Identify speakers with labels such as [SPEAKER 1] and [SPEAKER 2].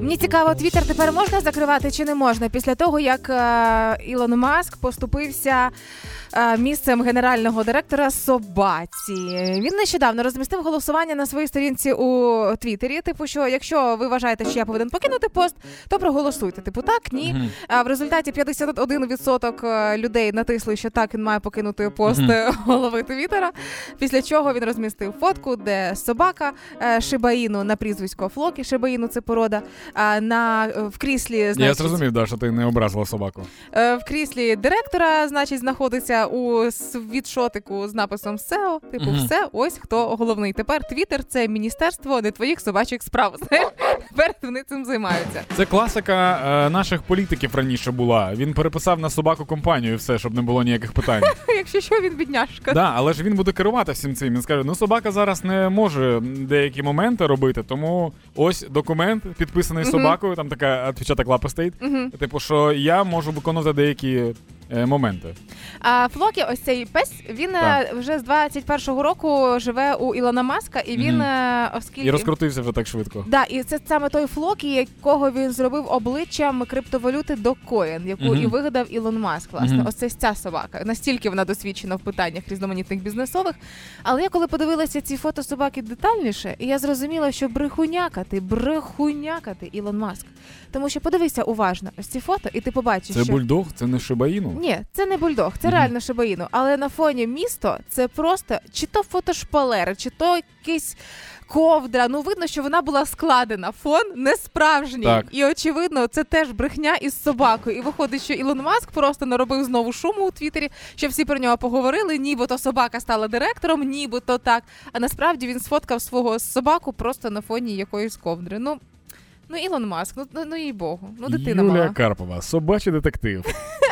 [SPEAKER 1] Мені цікаво, Твіттер тепер можна закривати чи не можна після того, як е, Ілон Маск поступився е, місцем генерального директора собаці. Він нещодавно розмістив голосування на своїй сторінці у Твіттері. Типу, що якщо ви вважаєте, що я повинен покинути пост, то проголосуйте. Типу, так, ні. А в результаті 51% е, людей натисли, що так він має покинути пост е, голови Твіттера. Після чого він розмістив фотку, де собака е, Шибаїну на прізвисько Флокі. Шибаїну це порода. На е, в кріслі
[SPEAKER 2] Я зрозумів, да, що ти не образила собаку.
[SPEAKER 1] е, в кріслі директора, значить, знаходиться у світшотику з написом SEO. Типу,
[SPEAKER 2] Мгм.
[SPEAKER 1] все, ось хто головний. Тепер Твіттер це міністерство не твоїх собачих справ. Знаєш, Тепер вони цим займаються.
[SPEAKER 2] Це класика е, наших політиків раніше була. Він переписав на собаку компанію і все, щоб не було ніяких питань.
[SPEAKER 1] Якщо що, він бідняшка.
[SPEAKER 2] да, але ж він буде керувати всім цим. Він скаже: ну собака зараз не може деякі моменти робити, тому ось документ підписаний. Собакою. Там така відпечаток лапи стоїть. Типу, що я можу виконувати деякі моменти.
[SPEAKER 1] А Флокі, ось цей пес, він е, вже з 21-го року живе у Ілона Маска, і він, е, оскільки
[SPEAKER 2] І розкрутився вже так швидко.
[SPEAKER 1] Да, і це саме той Флокі, якого він зробив обличчям криптовалюти Dogecoin, яку
[SPEAKER 2] Мгм.
[SPEAKER 1] і вигадав Ілон Маск. Власне,
[SPEAKER 2] Мгм.
[SPEAKER 1] ось це ця собака. Настільки вона досвідчена в питаннях різноманітних бізнесових. Але я коли подивилася ці фото собаки детальніше, і я зрозуміла, що брехунякати, брехунякати Ілон Маск. Тому що подивися уважно ось ці фото, і ти побачиш,
[SPEAKER 2] Це
[SPEAKER 1] що
[SPEAKER 2] бульдог, це не шибаїну.
[SPEAKER 1] ні, це не бульдог, це реально шибаїну. Але на фоні місто це просто чи то фотошпалери, чи то якийсь ковдра. Ну видно, що вона була складена. Фон не справжній.
[SPEAKER 2] Так.
[SPEAKER 1] І очевидно, це теж брехня із собакою. І виходить, що Ілон Маск просто наробив знову шуму у Твіттері, що всі про нього поговорили. Нібито собака стала директором, нібито так. А насправді він сфоткав свого собаку просто на фоні якоїсь ковдри. Ну. Ну, Ілон Маск, ну, ну, ну їй Богу, ну дитина
[SPEAKER 2] Юлія
[SPEAKER 1] мала.
[SPEAKER 2] Карпова, собачий детектив.